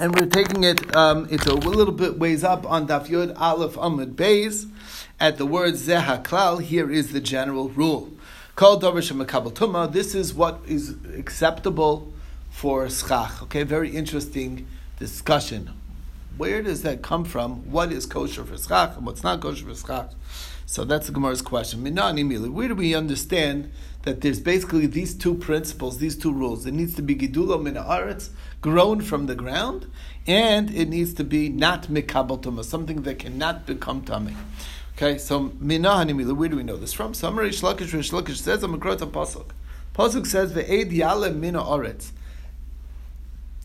and we're taking it. Um, it's a little bit ways up on Daf Yud Aleph Amud Beis. At the word Zeha Klal, here is the general rule. Called Davar Shemakabel Tuma. This is what is acceptable for schach. Okay, very interesting discussion. Where does that come from? What is kosher for schach and what's not kosher for schach? So that's the Gemara's question. Where do we understand that there's basically these two principles, these two rules? It needs to be gidulo min haaretz, grown from the ground, and it needs to be not mikabel something that cannot become tummy. Okay, so minahanimila, where do we know this from? Summary Shlakish Rish says on Makrota Pasuk. Pasuk says ve'ed yale mina aretz.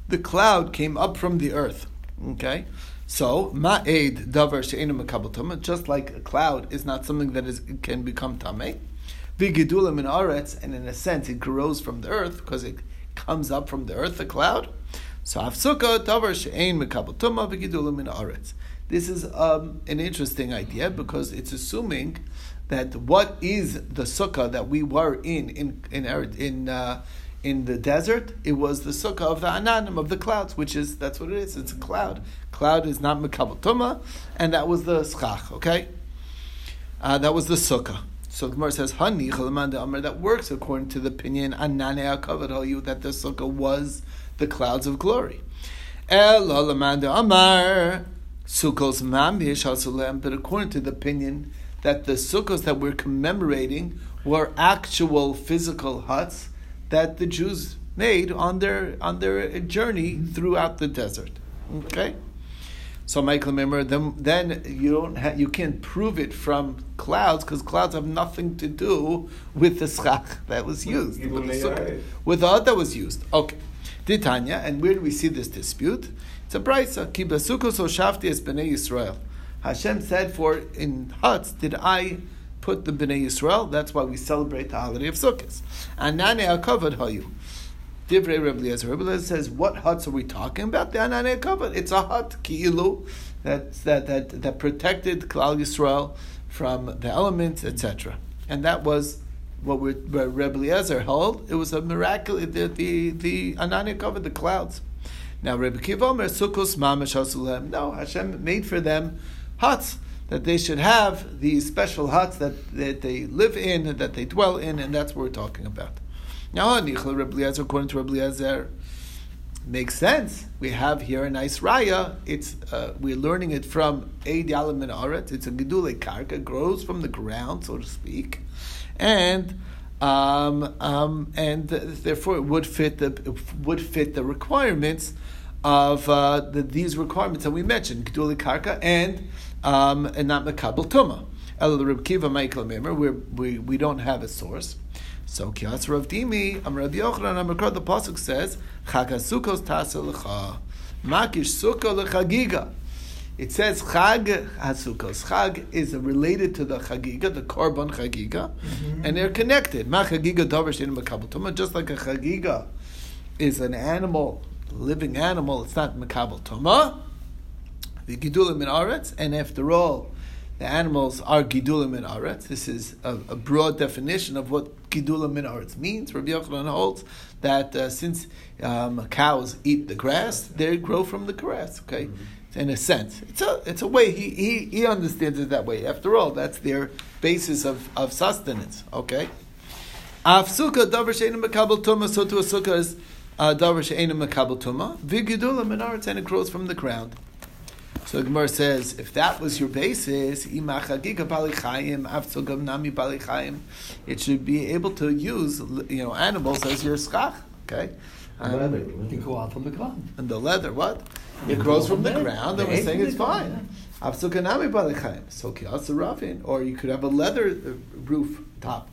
The cloud came up from the earth. Okay, so ma'ed davar she'enu makabel tuma, just like a cloud is not something that is can become tamei. Vigidula min aretz, and in a sense it grows from the earth because it comes up from the earth, the cloud. So afsuka davar she'en makabel tuma vigidula min aretz. This is um, an interesting idea because it's assuming that what is the sukkah that we were in in in in uh, in the desert, it was the sukkah of the ananim of the clouds, which is that's what it is. It's a cloud. Cloud is not mekabel tuma, and that was the schach. Okay, uh, that was the sukkah. So the Gemara says, "Hani chalamanda amar." That works according to the opinion anane akavad you that the sukkah was the clouds of glory. El alamanda amar sukkos mamish hasulem. But according to the opinion that the sukkahs that we're commemorating were actual physical huts that the Jews made on their on their journey throughout the desert. Okay. So Michael, remember, then, then you don't ha- you can't prove it from clouds because clouds have nothing to do with the schach that was used with the, sukkah, with the that was used. Okay, Titania, and where do we see this dispute? It's a brisa. Kibasukos shafti es bnei Yisrael. Hashem said, "For in huts did I put the bnei Yisrael." That's why we celebrate the holiday of Sukkot. And nane akavad hayu. Divrei Rebbe Eliezer. Rebbe says, what huts are we talking about? The Ananei Kavod. It's a hut, Ki'ilu, that, that, that, that protected Klal Yisrael from the elements, etc. And that was what, we, Rebbe Eliezer held. It was a miracle, the, the, the Kavod, the clouds. Now, Rebbe Kiva Omer, Sukkos Mamash Hasulem. No, Hashem made for them huts that they should have these special huts that, that they live in, that they dwell in, and that's what we're talking about. Now, according to Rebbe Eliezer, makes sense. We have here a nice raya. It's uh, we're learning it from Eid Yalam and Aret. It's a gedule karka, grows from the ground, so to speak, and um, um, and therefore it would fit the would fit the requirements of uh, the, these requirements that we mentioned, gedule karka and um, and not mekabel tuma. El Reb Kiva Michael we we don't have a source. So Kias Rav Dimi, Am Rabbi Yochanan, Am the pasuk says Chagasukos Taselecha Makish Sukkah lechagiga. It says Chag Hasukos. Chag is related to the Chagiga, the Korban Chagiga, mm-hmm. and they're connected. Ma Chagiga Dover Makabel Just like a Chagiga is an animal, living animal, it's not Makabel Tuma. The Gidulim in Aretz, and after all, the animals are gidulim in aretz. This is a, a, broad definition of what gidulim in aretz means. Rabbi Yochanan holds that uh, since um, cows eat the grass, they grow from the grass. Okay, mm-hmm. in a sense, it's a it's a way he, he he understands it that way. After all, that's their basis of, of sustenance. Okay, af sukkah davar she'enim mekabel tuma. So to a sukkah is uh, davar she'enim mekabel tuma. V'gidulim in aretz, and it grows from the ground. So the Gemara says, if that was your basis, it should be able to use you know animals as your skach. Okay. And, leather. It go out from the ground. And the leather, what? It grows from the ground, and we're saying it's fine. So or you could have a leather uh, roof top.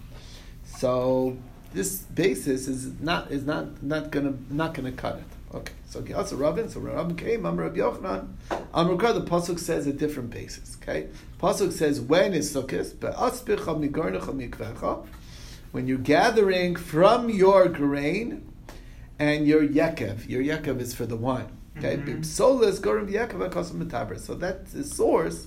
So this basis is not is not not gonna not gonna cut it. Okay, so also Rabin, so Rabin came, Amr Rabbi Yochanan. Amr the Pasuk says a different basis, okay? Pasuk says, when is Sukkot? When you're gathering from your grain and your yekev. Your yekev is for the wine. Okay? Mm-hmm. So that's the source.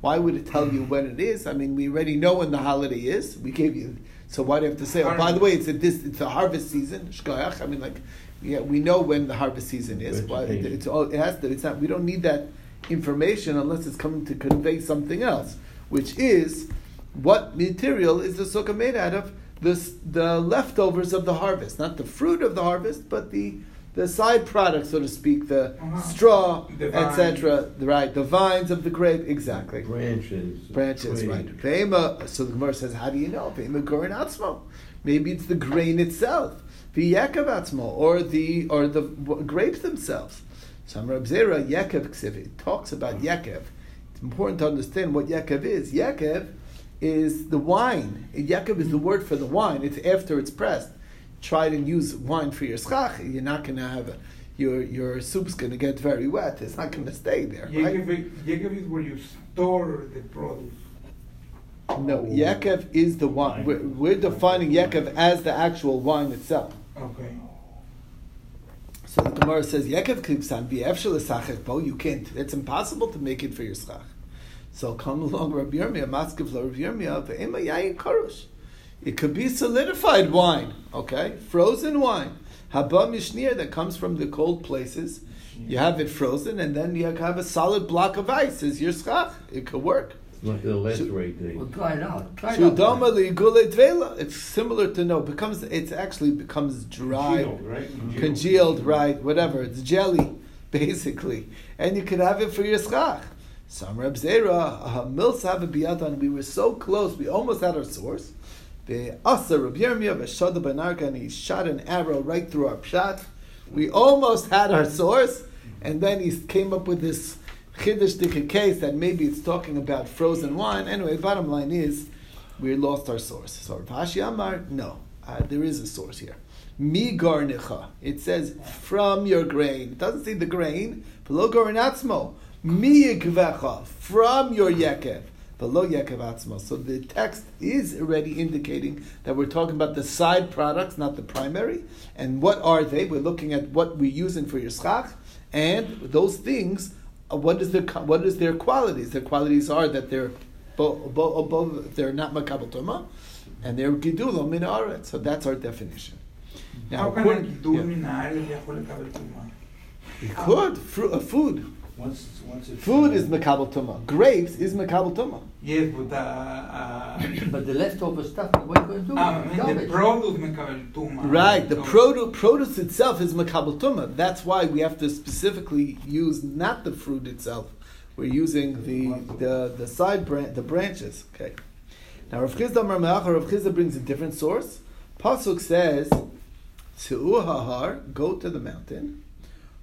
Why would it tell you when it is? I mean, we already know when the holiday is. We gave you. So why do you have to say? Oh, by the way, it's a this, it's a harvest season. I mean, like Yeah, we know when the harvest season is. Why, it, it's all, it has to. It's not. We don't need that information unless it's coming to convey something else, which is what material is the sukkah made out of? The the leftovers of the harvest, not the fruit of the harvest, but the the side product, so to speak, the Uh-huh. straw, etc. Right, the vines of the grape, exactly. Branches. Branches, twigs. right. Ve'ema, so the Gemara says, how do you know? Ve'ema gorin atzmo. Maybe it's the grain itself. Ve'yekav atzmo, or the or the grapes themselves. So Reb Zera, Yekev ksiv, it talks about Yekev. It's important to understand what Yekev is. Yekev is the wine. Yekev is the word for the wine. It's after it's pressed. Try to use wine for your schach. You're not going to have a, your your soup's going to get very wet. It's not going to stay there, right? Yekev Yekev is where you store the produce. No, Yaakov is the wine. We're, we're defining Yaakov as the actual wine itself. Okay. So the Gemara says Yaakov klipsan v'efshel esachek bo. You can't. It's impossible to make it for your schach. So come along, Rabbi Yirmiyah, Maskiv lo Rabbi Yirmiyah ve'ema yayin karush. It could be solidified wine, okay, frozen wine. Haba mishnir that comes from the cold places. You have it frozen, and then you have a solid block of ice as your schach. It could work. Like the last Should- rate thing. Well, try it out. Try it out. Shudama ligule dvela. It's similar to no. Becomes it's actually becomes dry, Congealed, right? congealed, right? Whatever. It's jelly, basically, and you could have it for your schach. Some Reb Zera, Mills have a biyadan. We were so close, we almost had our source. The Asa Reb Yirmiyah v'Shada Benarka, and he shot an arrow right through our pshat. We almost had our source, and then he came up with this chiddush dika case that maybe it's talking about frozen wine. Anyway, bottom line is, we lost our source. So Rav Ashi Amar, no, uh, there is a source here. Mi garnicha. It says from your grain. It doesn't say the grain. Below garnatzmo. Mi yekvecha. From your yekev. Below yekev atzmo. So the text is already indicating that we're talking about the side products, not the primary. And what are they? We're looking at what we're using for your schach. And those things, uh, what is their what is their qualities? Their qualities are that they're above. bo- they're not makabel tuma, and they're gidulim min aret. So that's our definition. Now, How can a gidul yeah. in aret He could fruit uh, food. Once, Food is makabel tuma. Grapes is makabel tuma. Yes, but uh, uh, but the leftover stuff. What are you going to do? Uh, the produce makabel tuma. Right, the so. produce itself is makabel tuma. That's why we have to specifically use not the fruit itself. We're using the the, the side branch, the branches. Okay. Now Rav Chisda Mar brings a different source. Pasuk says, "Tzu'u hahar, go to the mountain."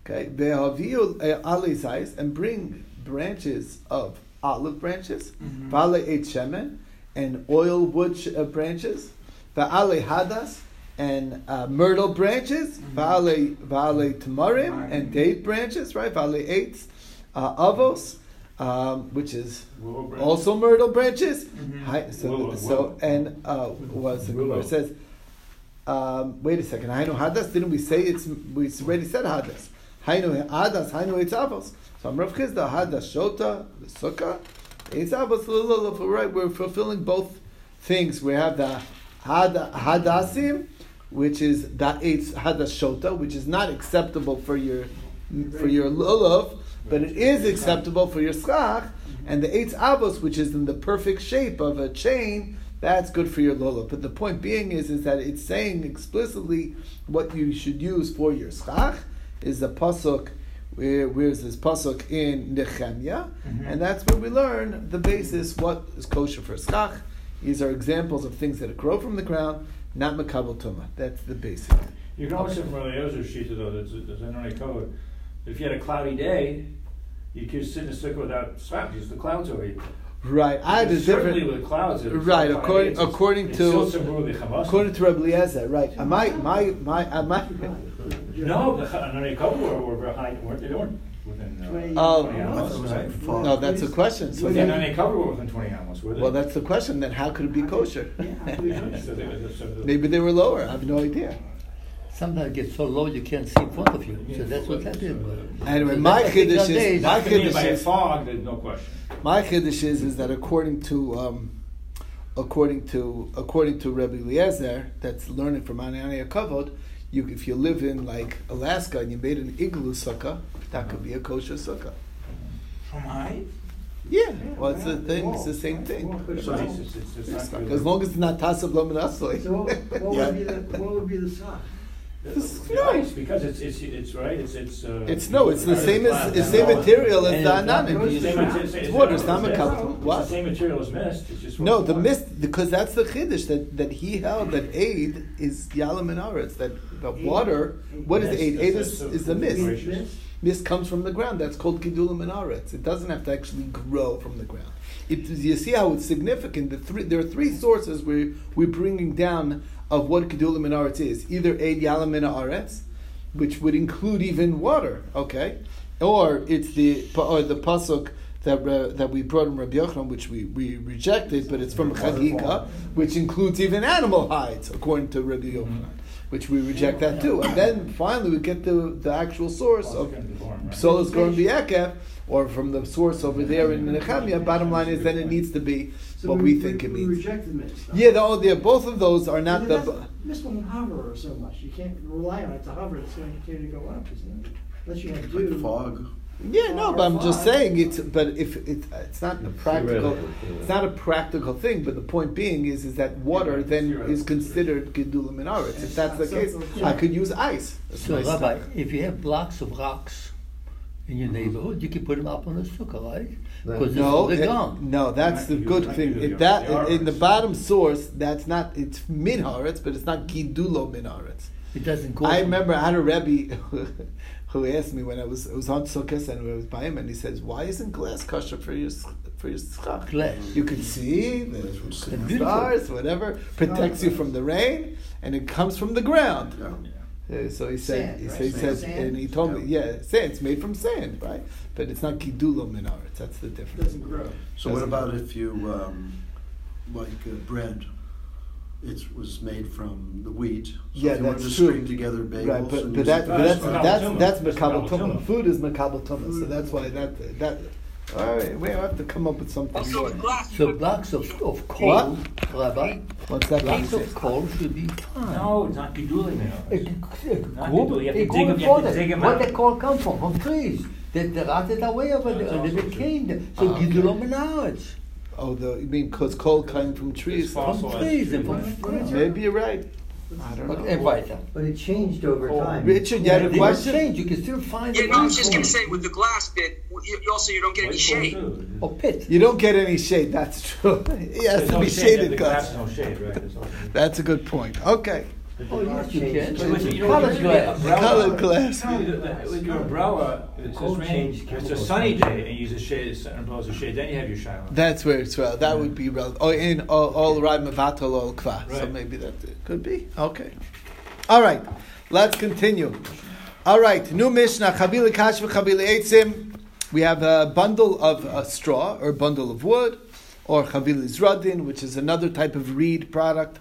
Okay. Ve'haviu alizais and bring branches of olive branches. Mhm. Vale eight shemen and oil wood uh, branches. Va'ale hadas and uh, myrtle branches. Mhm. Va'ale va'ale tamarim and date branches. Right. Va'ale eights. Uh, avos, um, which is also myrtle branches. Mhm. Hi, so, Willow, so willow. and uh, was the Willow. Says. Um, wait a second. Hainu hadas. Didn't we say it's? We already said hadas. Hainu hadas. Hainu it's avos. So Rav Chisda hadas shota the sukkah. It's avos lulav. Right, we're fulfilling both things. We have the hadasim, which is it's hadas shota, which is not acceptable for your for your lulav, but it is acceptable for your schach. And the eitz avos, which is in the perfect shape of a chain, that's good for your lulav. But the point being is, is that it's saying explicitly what you should use for your schach is the pasuk. Where, where's this pasuk in Nehemiah, Mhm. and that's where we learn the basis. What is kosher for schach? These are examples of things that grow from the ground, not makabel tuma. That's the basic. You can also from the other sheet though, that's, that's only covered. If you had a cloudy day, you could sit in a sukkah without sweat, because the clouds over you. Right, I had a Certainly different. with clouds. Right, according- it's- according to- still some rule of Hamas. According to Rabbi Eliezer, right? My my my my. No, the Cha- a couple were, were behind, weren't they, they weren't within, uh, Oh. twenty? No, that's a question. So Yeah, then, they cover were within twenty amos, were they? well, that's the question. Then how could it be kosher? So they- so Maybe they were lower. I have no idea. Sometimes it gets so low you can't see in front of you. So that's what that is. Anyway, So my that's the chiddush is- my Not to me, chiddush by a is- fog, there's no question. My chiddush is is that according to um, according to according to Rabbi Eliezer, that's learning from Ananei Kavod, You, if you live in like Alaska and you made an igloo sukkah, that could be a kosher sukkah. From height? Yeah, well, it's the thing. It's the same thing. As long as it's not tasab laminasli. So what, what would be the, what would be the size? It's The snow. because it's, it's, it's, right, it's, it's, uh. It's no. It's the same as glass. the same material as And the it's not ananim. It's water. It's not mist. makabel. It's What? the same material as mist, it's just. No, the mist because that's the chiddush that, that he held that aid is yalam and aretz that the water. What is aid? Aid is, is the a- mist. Mist comes from the ground. That's called kidulim and aretz. It doesn't have to actually grow from the ground. It, you see how it's significant. The three, there are three sources where we're bringing down of what kidulim and aretz is. Either aid yalam and aretz, which would include even water. Okay, or it's the or the pasuk. That, uh, that we brought in Rabbi Yochanan, which we, we rejected, but it's from Chagiga, which includes even animal hides, according to Rabbi Yochanan, which we reject that too. And then finally we get the, the actual source Also of gonna be born, right? Solas going Biekef, or from the source over there in Nehemiah. Bottom line is then it needs to be So what we, think it means. rejected mist. Yeah, the, oh, yeah, both of those are not But the. that's- Mist won't hover so much. You can't rely on it to hover. It's going to continue to go up, isn't it? Unless you have dew. Fog. Yeah, no, but I'm just saying it's. But if it, it's not a practical, it's not a practical thing. But the point being is, is that water then is considered gedulim and aretz. If that's the case, I could use ice. That's So my Rabbi, style. if you have blocks of rocks in your mm-hmm. neighborhood, you can put them up on the sukkah, right? Because No, they're it- gone. no, that's the good gedulim, thing. not If that the in the bottom source, that's not. It's min haaretz, but it's not gidulo min haaretz. It doesn't go. I remember I had a rebbe who asked me when I was I was on Sukkot and I was by him, and he says, "Why isn't glass kosher for your for your schach? Glass. You can see the beautiful. stars, whatever, protects you from the rain, and it comes from the ground." Yeah. Uh, so he said, Sand, he, right? said, he said, Sand? and he told me, yeah, sand. It's made from sand, right? But it's not gidulo min haaretz. That's the It difference. doesn't grow. So what about if you, um, like uh, bread, it was made from the wheat? So Yeah, if you wanted that's to true. string together bagels Right, but, and but that, but for that's that's that's That's makabel makabel tumah. tumah. Food is makabel tumah, so that's why that that. All right, we have to come up with something Also more. with. So blocks of, of coal, What? Rabbi, What's that? blocks of coal should be fine. No, it's not gedulim now. It, it, Not grew- people, you have to it dig grew 'em- you have to further. dig 'em Where the coal come from? From trees. They, they rotted away over there, That's and they also became true. there. So Ah, okay. Gidulom Menarets. Oh, the you mean because coal came from trees? From fossilized trees and from right? Maybe you're right. I don't Okay, know. weiter. But it changed over Oh, time. Richard, you had a They question? change. You can still find Yeah, no, I was just going to say with the glass bit, you, you also you don't get any shade. too. Or pit. You don't get any shade. That's true. It has There's to no be shade, shaded the glass. glass, no shade, right? That's a good point. Okay, Oh, yes, you can. So with- you know, Colored with glass. umbrella- colored glass. With your umbrella, if it's just raining, it's a chemicals. sunny day and you use a shade, an umbrella as a shade, then you have your shiloh. That's where it's well. That would be relevant. Oh, in all, all right, mevatel all kva. So maybe that could be okay. All right, let's continue. All right, new Mishnah. Chavili kash v'chavili eitzim. We have a bundle of uh, straw or bundle of wood, or chavili zradin, which is another type of reed product.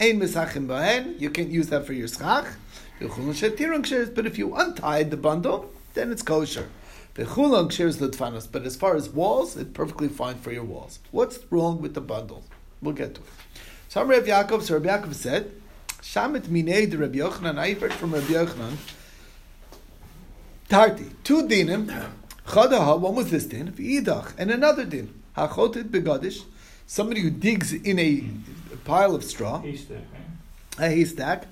Ein misachim b'hen. You can't use that for your schach. But if you untied the bundle, then it's kosher. But as far as walls, it's perfectly fine for your walls. What's wrong with the bundle? We'll get to it. So Rav Yaakov, so Rav Yaakov said, Shamet minei de Rabbi Yochanan. I heard from Rabbi Yochanan. Tarti, two dinim. Chadaha, one was this din, v'idach, and another din. Hachotit begadish, somebody who digs in a pile of straw, Haystack, right? a haystack,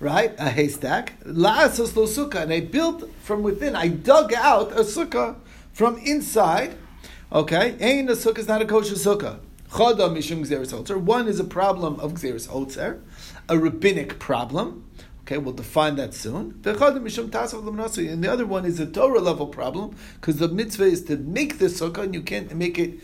right? A haystack. La'asos lo sukkah, and I built from within. I dug out a sukkah from inside. Okay, ain't a sukkah is not a kosher sukkah. Chada mishum gzeres holzer. One is a problem of gzeres holzer, a rabbinic problem. Okay, we'll define that soon. The chada mishum tasav l'mnasi, and the other one is a Torah level problem because the mitzvah is to make the sukkah, and you can't make it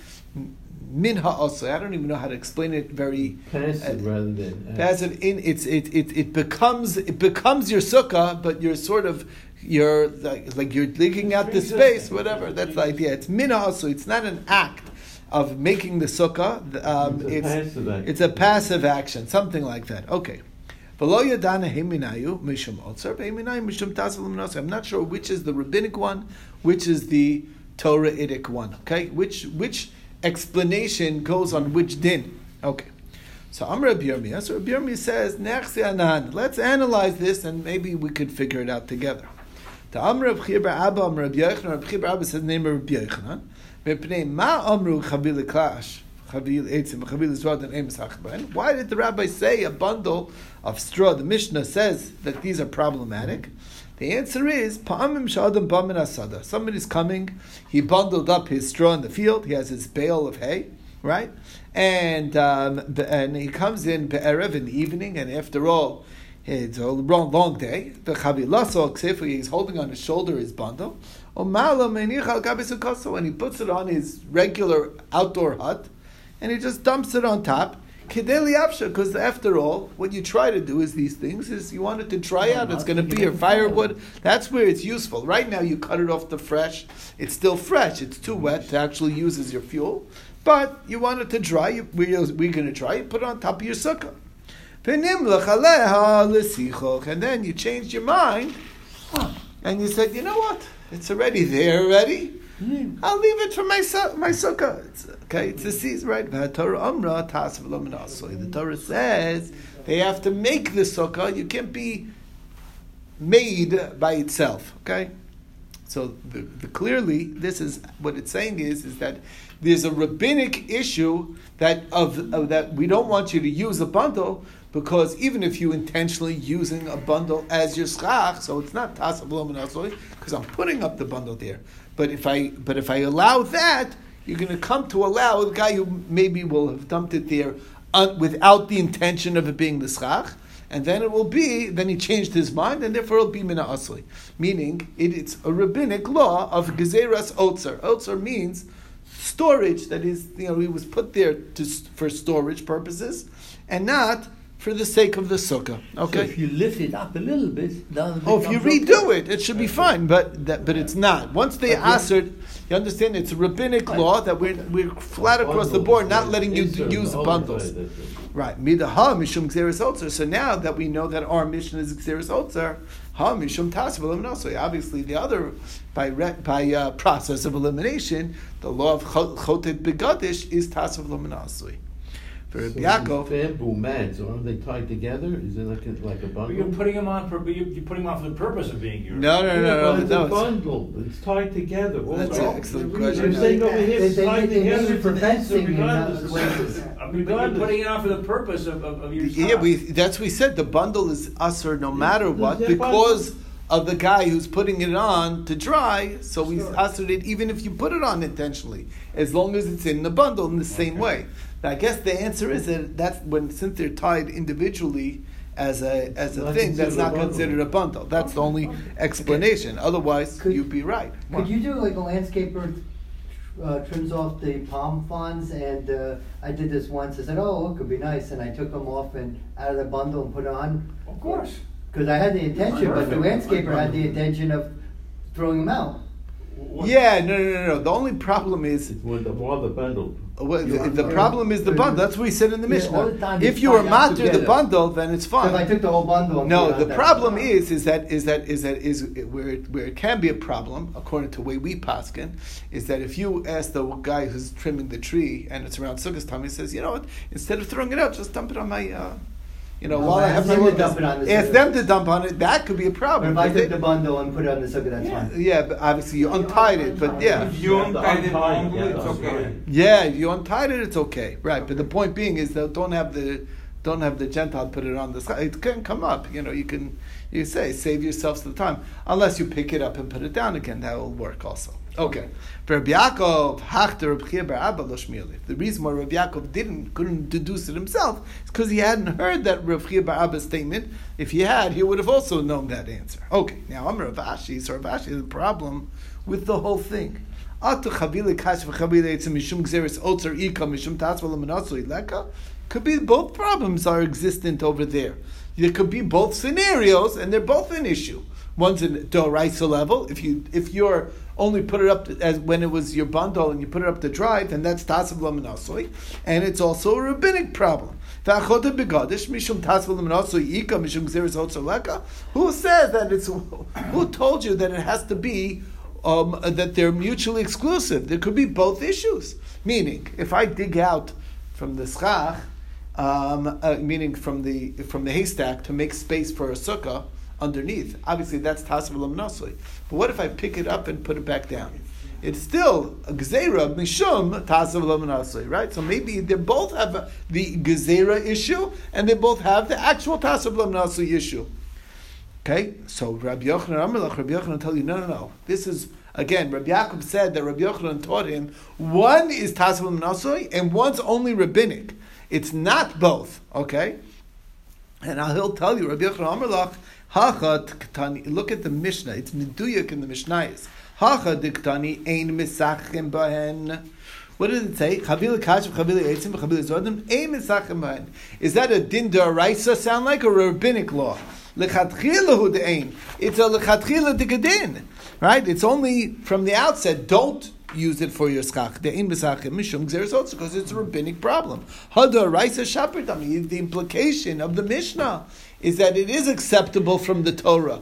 min ha'asay. I don't even know how to explain it very Passive uh, rather than uh, passive in it's it, it it becomes it becomes your sukkah, but you're sort of you're like like you're digging out the space, whatever. That's the idea. It's mina so it's not an act of making the sukkah. Um, It's a it's passive action. it's a passive action, something like that. Okay. V'lo yadana heminayu mishum otzer, heminayu mishum tasav l'mnasa. I'm not sure which is the rabbinic one, which is the Torah-idic one. Okay, which which explanation goes on which din? Okay. So Amr Yirmiyah. So Yirmiyah says, Let's analyze this and maybe we could figure it out together. The Amr Rabbi Chibra Abba, Amr Rabbi Yochanan, Rabbi Chibra Abba says name of Yochanan. Mepnei ma amru klash. And emes hachbain. Why did the rabbi say a bundle of straw? The Mishnah says that these are problematic. The answer is pa'amim bamin asada. Somebody's coming. He bundled up his straw in the field. He has his bale of hay, right? And um, and he comes in be'erev in the evening. And after all, it's a long, long day. The chavilaso he's holding on his shoulder his bundle. When he puts it on his regular outdoor hut, and he just dumps it on top. Because after all, what you try to do is these things is you want it to dry out. It's going to be your firewood. That's where it's useful. Right now, you cut it off the fresh. It's still fresh. It's too wet to actually use as your fuel. But you want it to dry. You, we're, we're going to dry. You put it on top of your sukkah. And then you changed your mind, and you said, you know what? It's already there already. I'll leave it for my my sukkah. It's, okay, it's the season, right? The Torah says they have to make the sukkah. You can't be made by itself. Okay, so the, the, clearly this is what it's saying is is that there's a rabbinic issue that of, of that we don't want you to use a bundle because even if you intentionally using a bundle as your schach, so it's not tasav because I'm putting up the bundle there. But if I but if I allow that, you're going to come to allow the guy who maybe will have dumped it there un, without the intention of it being the schach, and then it will be then he changed his mind, and therefore it'll be mina asli, meaning it, it's a rabbinic law of gezeras otzer. Otzer means storage that is you know he was put there to, for storage purposes, and not for the sake of the sukkah. Okay. So if you lift it up a little bit, oh, if you redo it, it should be fine. But that, but it's not. Once they answered, you understand? It's a rabbinic law that we're we're flat across the board, not letting you use bundles. Right. Midaha mishum gzeres So now that we know that our mission is gzeres otzer, ha mishum tasvalim So obviously the other by by uh, process of elimination, the law of chotet begadish is tasvalim nasui. For so Yaakov, bamboo mats, aren't they tied together? Is it like a, like a bundle? But you're putting them on for you're, you're putting them on for the purpose of being yours. No, no, no, yeah, no. It's no, a bundle. It's tied together. That's an excellent question. I'm saying over here, it's They- they- tied they together it for fencing and regardless. other. I mean, but you're putting it on for the purpose of, of, of your. Yeah, we that's we said the bundle is usher no matter what the because of the guy who's putting it on to dry. So we ushered it even if you put it on intentionally, as long as it's in the bundle in the same way. Now, I guess the answer is that that's when since they're tied individually as a as a Not thing, that's not a considered a bundle. That's the only explanation. Otherwise, Could- you'd be right. Could you do like a landscaper uh, trims off the palm fronds and uh, I did this once. I said, "Oh, it could be nice," and I took them off and out of the bundle and put on Of course. because I had the intention, but the landscaper had the intention of throwing them out. Yeah, no, no, no, no. The only problem is It's with the, all the bundle. Well, the, the problem is the bundle. That's what we said in the Yeah, Mishnah. all the if you are tied up matir the bundle, then it's So if I fine. took the whole bundle. And No, it the that- problem is is that is that is that is where it, where it can be a problem, according to the way we paskin, is that if you ask the guy who's trimming the tree and it's around Sukkot time, he says, you know what, instead of throwing it out, just dump it on my, uh, you know, No, while I ask have my them to dump it on the Ask them to dump on it. That could be a But problem. if I But they- took the bundle and put it on the sukkah, that's yeah, fine. yeah, but obviously you untied it, but yeah. If you have to untie the untie it, yeah, it's okay. Yeah, if you untied it, it's okay, right? But the point being is that don't have the don't have the Gentile put it on the side. It can come up. You know, you can you say save yourselves the time unless you pick it up and put it down again. That will work also. Okay. Rabbi Yaakov, Hachter Abba lo shmili. The reason why Rabbi Yaakov didn't couldn't deduce it himself is because he hadn't heard that Rabbi Abba's statement. If he had, he would have also known that answer. Okay. Now I'm Rav Ashi. So Rav Ashi has a problem with the whole thing. Could be both problems are existent over there. There could be both scenarios, and they're both an issue. One's in doraisa level. If you if you're only put it up to, as when it was your bundle and you put it up to dry, then that's tasav lamanasoi, and it's also a rabbinic problem. Who says that it's? Who told you that it has to be um, that they're mutually exclusive. There could be both issues. Meaning, if I dig out from the schach um, uh, meaning from the from the haystack to make space for a sukkah underneath. Obviously, that's tasv lamnasli. But what if I pick it up and put it back down? It's still a gezerah mishum tasv lamnasli, right? So maybe they both have the gezerah issue and they both have the actual tasv lamnasli issue. Okay, so Rabbi Yochanan Amalach, Rabbi Yochanan tell you, no, no, no. This is again, Rabbi Yaakov said that Rabbi Yochanan taught him one is Tasavim Nasoi and one's only rabbinic. It's not both. Okay, and he'll tell you, Rabbi Yochanan Amalach, Hacha Ktani. Look at the Mishnah. It's Meduyak in the Mishnayos. Hacha Diktani Ein Misachim Bahen. What does it say? Chavila kash, chavila eitzim, chavila zodim, ein misachim bahen. Is that a din daraisa sound like or a rabbinic law? Lechatchila hu de'ein. It's a lechatchila dekadin. Right? It's only from the outset, don't use it for your skach. De'ein misachim mishum gzeres because it's a rabbinic problem. Hada raisa shaperdami. The implication of the Mishnah is that it is acceptable from the Torah.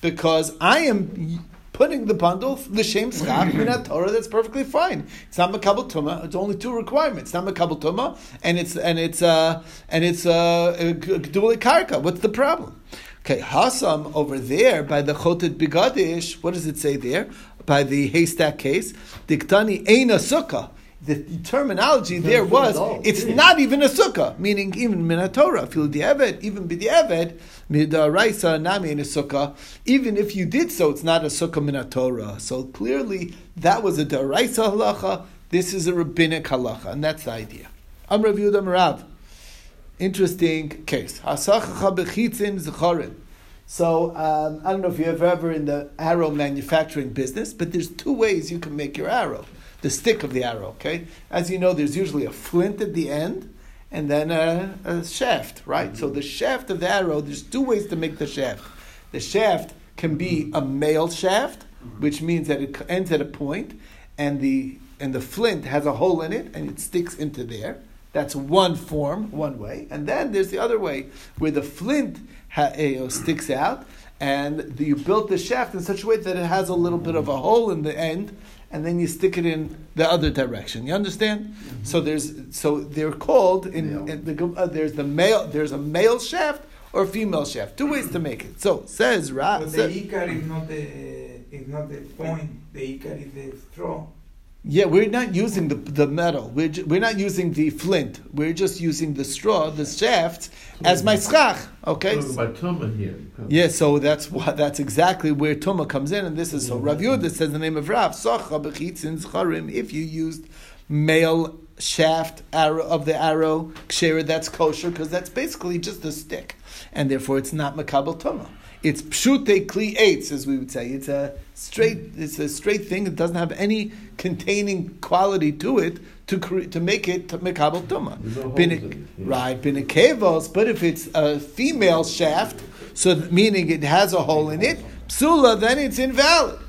Because I am putting the bundle, the shem schach, minat Torah, that's perfectly fine. It's not makabel tuma. It's only two requirements. It's not makabel tuma, and it's and it's uh, and it's uh, gedule karka. What's the problem? Okay, hasam over there by the chotet bigadish. What does it say there? By the haystack case, diktani ein a sukkah. The terminology there was it's not even a sukkah, meaning even minatora, fil di'eved, even b'di'eved, midaraisa nami in a sukkah. Even if you did so, it's not a sukkah minatora. So clearly, that was a daraisa halacha. This is a rabbinic halacha, and that's the idea. I'm Rav Yehuda Rav. Interesting case. Hasachacha bechitzin zecharin. So um, I don't know if you're ever in the arrow manufacturing business, but there's two ways you can make your arrow the stick of the arrow. Okay, as you know, there's usually a flint at the end and then a, a shaft, right? Mm-hmm. So the shaft of the arrow, there's two ways to make the shaft. The shaft can be a male shaft, mm-hmm. which means that it ends at a point, and the and the flint has a hole in it, and it sticks into there. That's one form, one way. And then there's the other way, where the flint ha, you know, sticks out, and the, you built the shaft in such a way that it has a little bit of a hole in the end, and then you stick it in the other direction. You understand? Mm-hmm. So there's so they're called in, in the uh, there's the male there's a male shaft or a female shaft. Two ways to make it. So says Ra. But the ikar is not the is not the point. The ikar is the straw. Yeah, we're not using the, the metal. We're, ju- we're not using the flint. We're just using the straw, the shaft, as my schach. Okay. Talking about tumah here. Yeah, so that's what that's exactly where tuma comes in, and this is so Rav Yehuda says the name of Rav zcharim. If you used male shaft arrow of the arrow kshera, that's kosher because that's basically just a stick, and therefore it's not makabel tuma. It's pshute kli eitz, as we would say. It's a straight. It's a straight thing. It doesn't have any containing quality to it to cre- to make it to makabel tuma. There's no holes Bin- in it, yeah. Right, binekevos. But if it's a female shaft, so meaning it has a hole in it, psula, then it's invalid.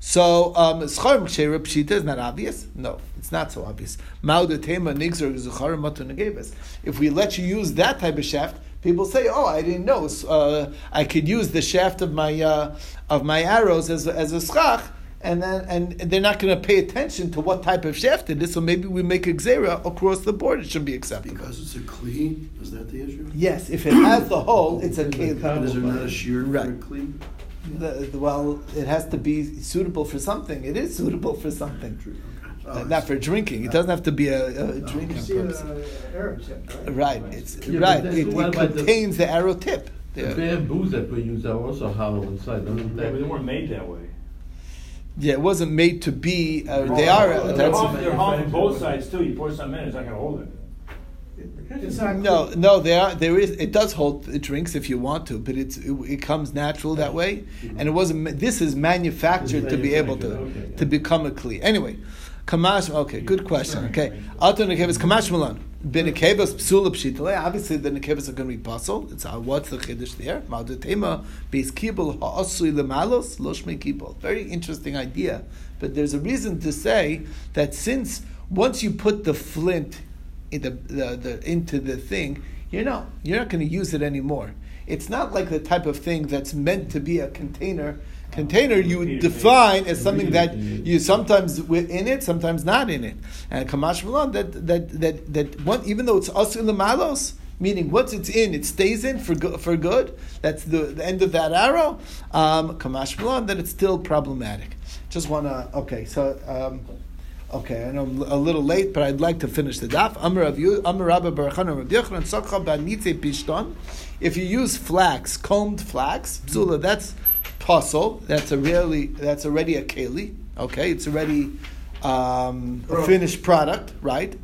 So um, pshita is not obvious. No, it's not so obvious. Mauda tema nigzer zuchar. If we let you use that type of shaft, people say, "Oh, I didn't know. Uh, I could use the shaft of my uh, of my arrows as a, as a schach." And then, and they're not going to pay attention to what type of shaft it is. So maybe we make a xera across the board. It should be acceptable. Because it's a kli, is that the issue? Yes, if it has the hole, it's a It's a keli. cover. Is there not a shear for a Right. kli? The, the- well, it has to be suitable for something. It is suitable for something. Oh, Uh, not for drinking. It doesn't have to be a, a drinking See, uh, purpose. Arabs, right? Right. It's Yeah, right. It, it why the- contains the arrow tip. The Yeah. bamboos that we use are also hollow inside, don't Yeah, but they they? weren't made that way. Yeah, it wasn't made to be. Uh, they They're are. Uh, They're that's, off, they're off on both sides too. You pour some in, it's not gonna hold it. It's no, no. There are. There is. It does hold the drinks if you want to, but it's. It, it comes natural that way, and it wasn't. ma- This is manufactured to be able to Manufactured, okay. to become a kli. Anyway, kamash. Okay, good question. Okay, alter nekevas kamash malan. Bin nekevas psula pshitale. Obviously, the nekevas are going to be puzzled. It's uh, what's the chiddush there? Ma'odetema beis kibul ha'asui lemalos loshme kibul. Very interesting idea, but there's a reason to say that since once you put the flint in the, the, the into the thing, you're not you're not going to use it anymore. It's not like the type of thing that's meant to be a container container, you would define as something that you sometimes in it, sometimes not in it. And Kamash Malon, that that that that one, even though it's us in the malos, meaning once it's in, it stays in for good, for good. That's the, the end of that arrow. Um, Kamash that it's still problematic. Just want to okay, so. Um, Okay, I know I'm a little late, but I'd like to finish the daf. Amar Rav Yu- Rabba Baruch Rav Yochanan Sakha Banitze Pishton. If you use flax, combed flax, psula, that's puzzle. That's a really, that's already a keli. Okay, it's already um, a finished product, right?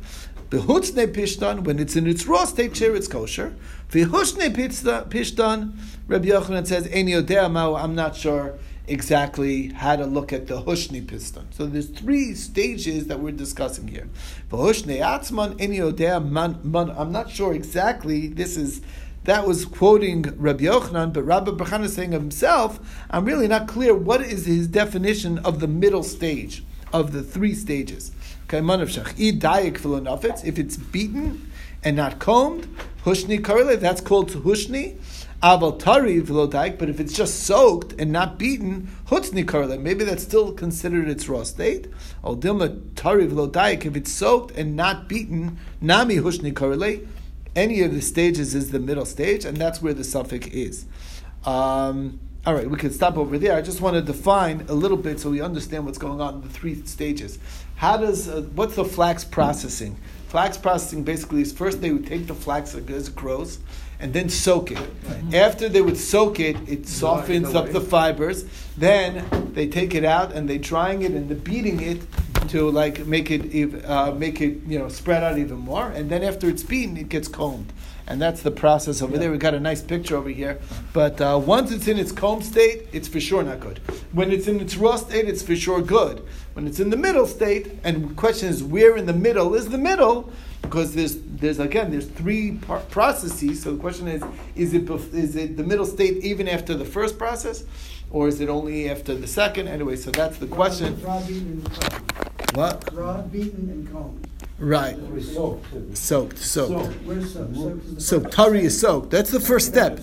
Behutzne pishtan, when it's in its raw state, sure, it's kosher. Vehushne pishtan, Rabbi Yochanan says, "Eni yodea I'm not sure exactly how to look at the hushni piston. So there's three stages that we're discussing here. I'm not sure exactly. This is that was quoting Rabbi Yochanan, but Rabbi Bachan is saying of himself, I'm really not clear what is his definition of the middle stage of the three stages. If it's beaten and not combed, hushni karle, that's called hushni. Aval tari but if it's just soaked and not beaten, hutzni karle, maybe that's still considered its raw state. Or dilma tari v'lodaik, if it's soaked and not beaten, nami hushni karle, any of the stages is the middle stage, and that's where the suffix is. Um, all right, we can stop over there. I just want to define a little bit so we understand what's going on in the three stages. How does uh, what's the flax processing? Flax processing basically is first they would take the flax as it grows and then soak it. After they would soak it, it softens up the fibers. Then they take it out and they drying it and the beating it to like make it uh, make it you know spread out even more. And then after it's beaten, it gets combed. And that's the process over there. We got a nice picture over here. But uh, once it's in its comb state, it's for sure not good. When it's in its raw state, it's for sure good. When it's in the middle state, and the question is where in the middle is the middle? Because there's there's again there's three par- processes. So the question is is it bef- is it the middle state even after the first process, or is it only after the second? Anyway, so that's the question. Raw beaten and combed. What? Raw beaten and combed. Right. Soaked. Soaked. Soaked. Where's soaked? Soaked is the So first. tari is soaked. That's the first step.